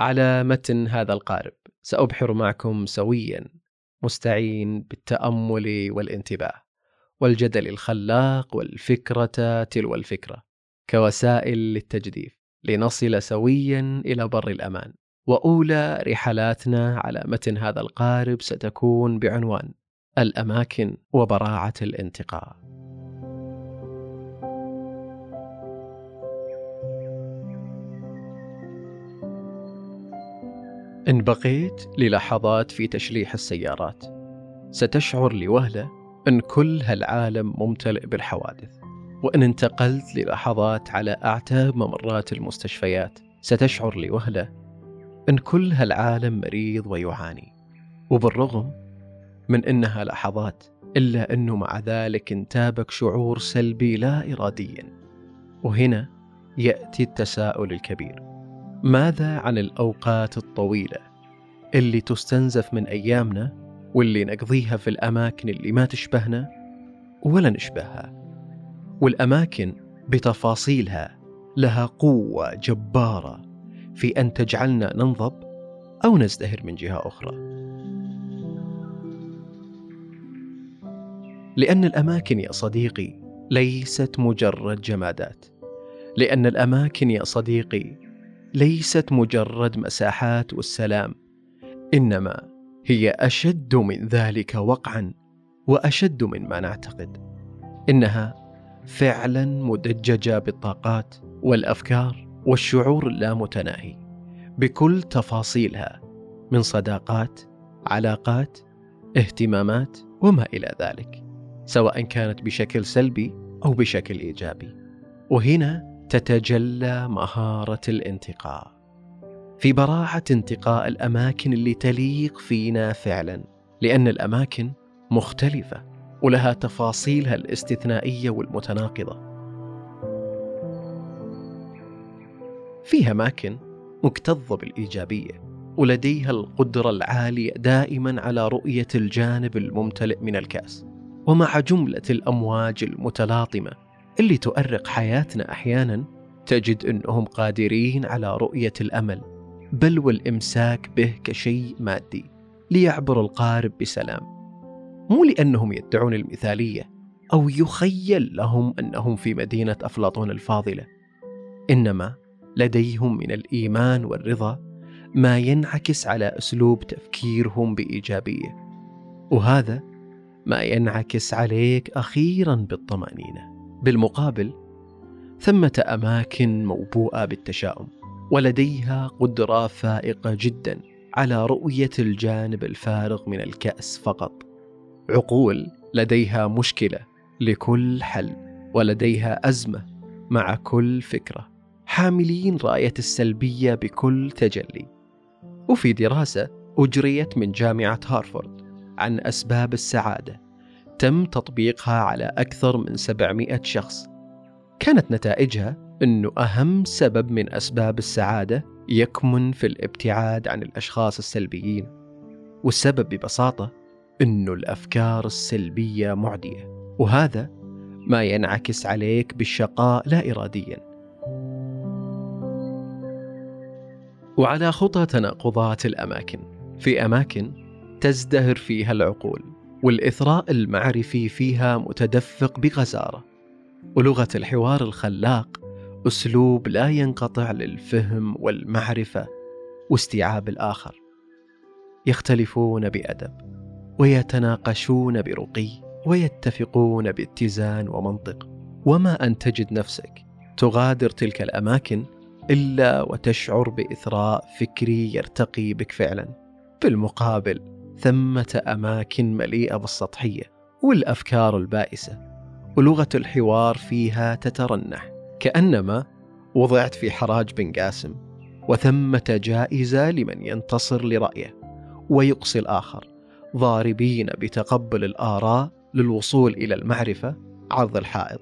على متن هذا القارب. سأبحر معكم سويا مستعين بالتأمل والانتباه. والجدل الخلاق والفكرة تلو الفكرة. كوسائل للتجديف. لنصل سويا إلى بر الأمان. وأولى رحلاتنا على متن هذا القارب ستكون بعنوان الأماكن وبراعة الانتقاء. إن بقيت للحظات في تشليح السيارات ستشعر لوهلة أن كل هالعالم ممتلئ بالحوادث. وإن انتقلت للحظات على أعتاب ممرات المستشفيات ستشعر لوهلة أن كل هالعالم مريض ويعاني. وبالرغم من أنها لحظات إلا أنه مع ذلك انتابك شعور سلبي لا إراديا. وهنا يأتي التساؤل الكبير. ماذا عن الأوقات الطويلة اللي تستنزف من أيامنا واللي نقضيها في الأماكن اللي ما تشبهنا ولا نشبهها؟ والأماكن بتفاصيلها لها قوة جبارة في أن تجعلنا ننضب أو نزدهر من جهة أخرى. لأن الأماكن يا صديقي ليست مجرد جمادات. لأن الأماكن يا صديقي ليست مجرد مساحات والسلام إنما هي أشد من ذلك وقعا وأشد مما نعتقد. إنها فعلا مدججة بالطاقات والأفكار والشعور اللامتناهي بكل تفاصيلها من صداقات علاقات اهتمامات وما إلى ذلك سواء كانت بشكل سلبي أو بشكل إيجابي. وهنا تتجلى مهارة الانتقاء. في براعة انتقاء الأماكن اللي تليق فينا فعلا لأن الأماكن مختلفة ولها تفاصيلها الاستثنائية والمتناقضة. في أماكن مكتظة بالإيجابية ولديها القدرة العالية دائما على رؤية الجانب الممتلئ من الكأس. ومع جملة الأمواج المتلاطمة اللي تؤرق حياتنا أحيانا تجد إنهم قادرين على رؤية الأمل بل والإمساك به كشيء مادي ليعبر القارب بسلام. مو لأنهم يدعون المثالية أو يخيل لهم أنهم في مدينة أفلاطون الفاضلة إنما لديهم من الإيمان والرضا ما ينعكس على أسلوب تفكيرهم بإيجابية وهذا ما ينعكس عليك أخيرا بالطمأنينة. بالمقابل ثمة أماكن موبوءة بالتشاؤم ولديها قدرة فائقة جدا على رؤية الجانب الفارغ من الكأس فقط. عقول لديها مشكلة لكل حل ولديها أزمة مع كل فكرة. حاملين راية السلبية بكل تجلي. وفي دراسة أجريت من جامعة هارفارد عن أسباب السعادة. تم تطبيقها على أكثر من 700 شخص. كانت نتائجها أنه أهم سبب من أسباب السعادة يكمن في الابتعاد عن الأشخاص السلبيين والسبب ببساطة أنه الأفكار السلبية معدية وهذا ما ينعكس عليك بالشقاء لا إراديا. وعلى خطى تناقضات الأماكن في أماكن تزدهر فيها العقول. والإثراء المعرفي فيها متدفق بغزارة. ولغة الحوار الخلاق أسلوب لا ينقطع للفهم والمعرفة واستيعاب الآخر. يختلفون بأدب ويتناقشون برقي ويتفقون باتزان ومنطق. وما أن تجد نفسك تغادر تلك الأماكن إلا وتشعر بإثراء فكري يرتقي بك فعلا في المقابل ثمة أماكن مليئة بالسطحية والأفكار البائسة ولغة الحوار فيها تترنح. كأنما وضعت في حراج بن قاسم وثمة جائزة لمن ينتصر لرأيه ويقصي الآخر ضاربين بتقبل الآراء للوصول إلى المعرفة عرض الحائط.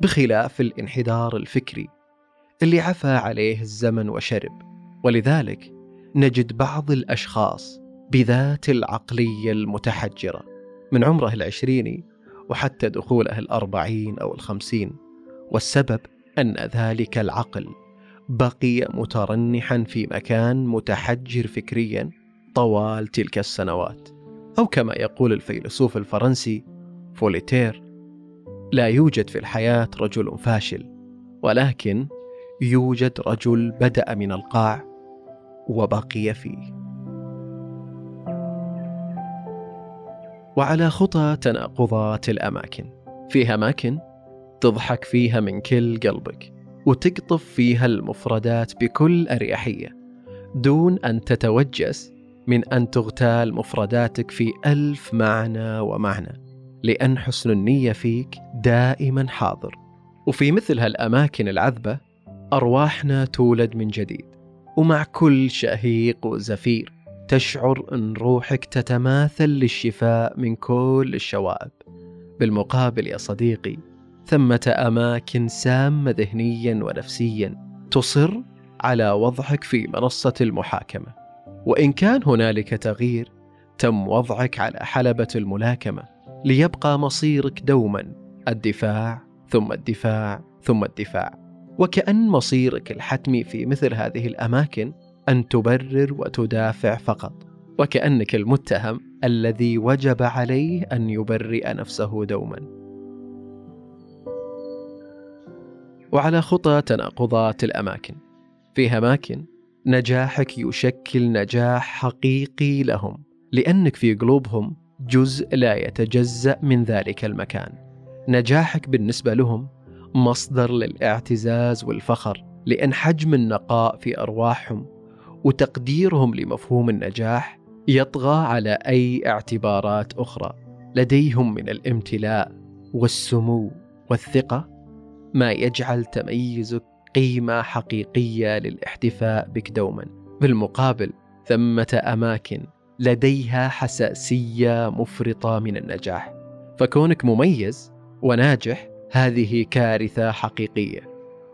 بخلاف الانحدار الفكري اللي عفى عليه الزمن وشرب. ولذلك نجد بعض الأشخاص بذات العقلية المتحجرة. من عمره العشريني وحتى دخوله الأربعين أو الخمسين والسبب أن ذلك العقل بقي مترنحا في مكان متحجر فكريا طوال تلك السنوات. أو كما يقول الفيلسوف الفرنسي فوليتير لا يوجد في الحياة رجل فاشل ولكن يوجد رجل بدأ من القاع وبقي فيه. وعلى خطى تناقضات الأماكن. في أماكن تضحك فيها من كل قلبك وتقطف فيها المفردات بكل أريحية دون أن تتوجس من أن تغتال مفرداتك في ألف معنى ومعنى لأن حسن النية فيك دائما حاضر. وفي مثل هالأماكن العذبة أرواحنا تولد من جديد ومع كل شهيق وزفير. تشعر إن روحك تتماثل للشفاء من كل الشوائب. بالمقابل يا صديقي ثمة أماكن سامة ذهنيا ونفسيا تصر على وضعك في منصة المحاكمة. وإن كان هنالك تغيير تم وضعك على حلبة الملاكمة ليبقى مصيرك دوما الدفاع ثم الدفاع ثم الدفاع. وكأن مصيرك الحتمي في مثل هذه الأماكن أن تبرر وتدافع فقط. وكأنك المتهم الذي وجب عليه أن يبرئ نفسه دوما. وعلى خطى تناقضات الأماكن. في أماكن نجاحك يشكل نجاح حقيقي لهم لأنك في قلوبهم جزء لا يتجزأ من ذلك المكان. نجاحك بالنسبة لهم مصدر للإعتزاز والفخر لأن حجم النقاء في أرواحهم وتقديرهم لمفهوم النجاح يطغى على أي اعتبارات أخرى لديهم من الامتلاء والسمو والثقة ما يجعل تميزك قيمة حقيقية للاحتفاء بك دوما. بالمقابل ثمة أماكن لديها حساسية مفرطة من النجاح. فكونك مميز وناجح هذه كارثة حقيقية.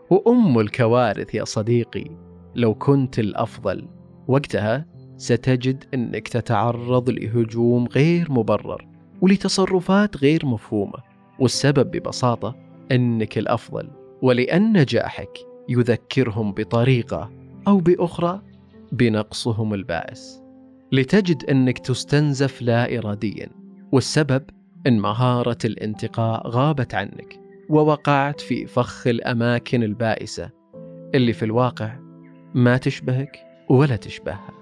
وأم الكوارث يا صديقي. لو كنت الأفضل وقتها ستجد أنك تتعرض لهجوم غير مبرر ولتصرفات غير مفهومة والسبب ببساطة أنك الأفضل ولأن نجاحك يذكرهم بطريقة أو بأخرى بنقصهم البائس. لتجد أنك تستنزف لا إراديا والسبب أن مهارة الانتقاء غابت عنك ووقعت في فخ الأماكن البائسة اللي في الواقع ما تشبهك ولا تشبهها.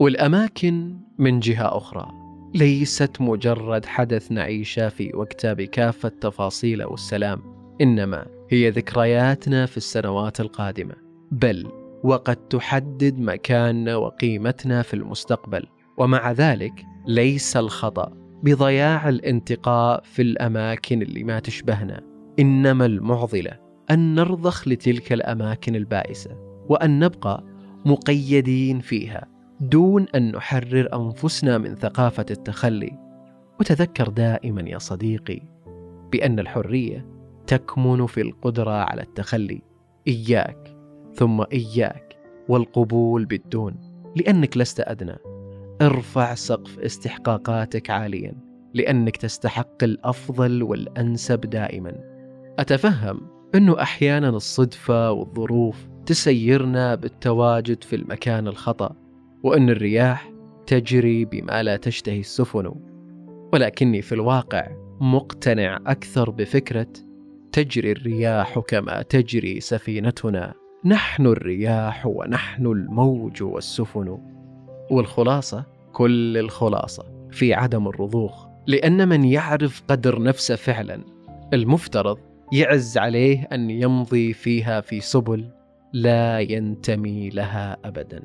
والأماكن من جهة أخرى ليست مجرد حدث نعيشة في وقتها بكافة تفاصيله والسلام إنما هي ذكرياتنا في السنوات القادمة. بل وقد تحدد مكاننا وقيمتنا في المستقبل ومع ذلك ليس الخطأ بضياع الانتقاء في الأماكن اللي ما تشبهنا إنما المعضلة. أن نرضخ لتلك الأماكن البائسة وأن نبقى مقيدين فيها دون أن نحرر أنفسنا من ثقافة التخلي. وتذكر دائما يا صديقي بأن الحرية تكمن في القدرة على التخلي. إياك ثم إياك والقبول بالدون لأنك لست أدنى. ارفع سقف استحقاقاتك عاليا لأنك تستحق الأفضل والأنسب دائما. أتفهم؟ أنه أحيانا الصدفة والظروف تسيرنا بالتواجد في المكان الخطأ وأن الرياح تجري بما لا تشتهي السفن. ولكني في الواقع مقتنع أكثر بفكرة تجري الرياح كما تجري سفينتنا. نحن الرياح ونحن الموج والسفن. والخلاصة كل الخلاصة في عدم الرضوخ لأن من يعرف قدر نفسه فعلا. المفترض يعز عليه أن يمضي فيها في سبل لا ينتمي لها أبدا.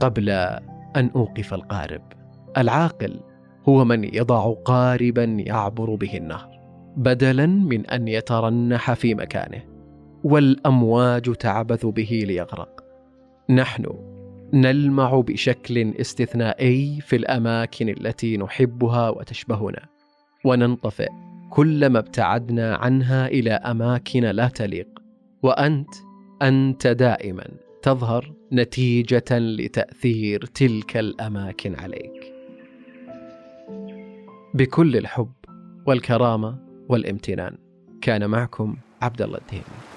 قبل أن أوقف القارب العاقل هو من يضع قاربا يعبر به النهر بدلا من أن يترنح في مكانه والأمواج تعبث به ليغرق. نحن نلمع بشكل استثنائي في الأماكن التي نحبها وتشبهنا. وننطفئ. كلما ابتعدنا عنها إلى أماكن لا تليق. وأنت أنت دائما تظهر نتيجة لتأثير تلك الأماكن عليك. بكل الحب والكرامة والامتنان كان معكم عبد الله الدهيمي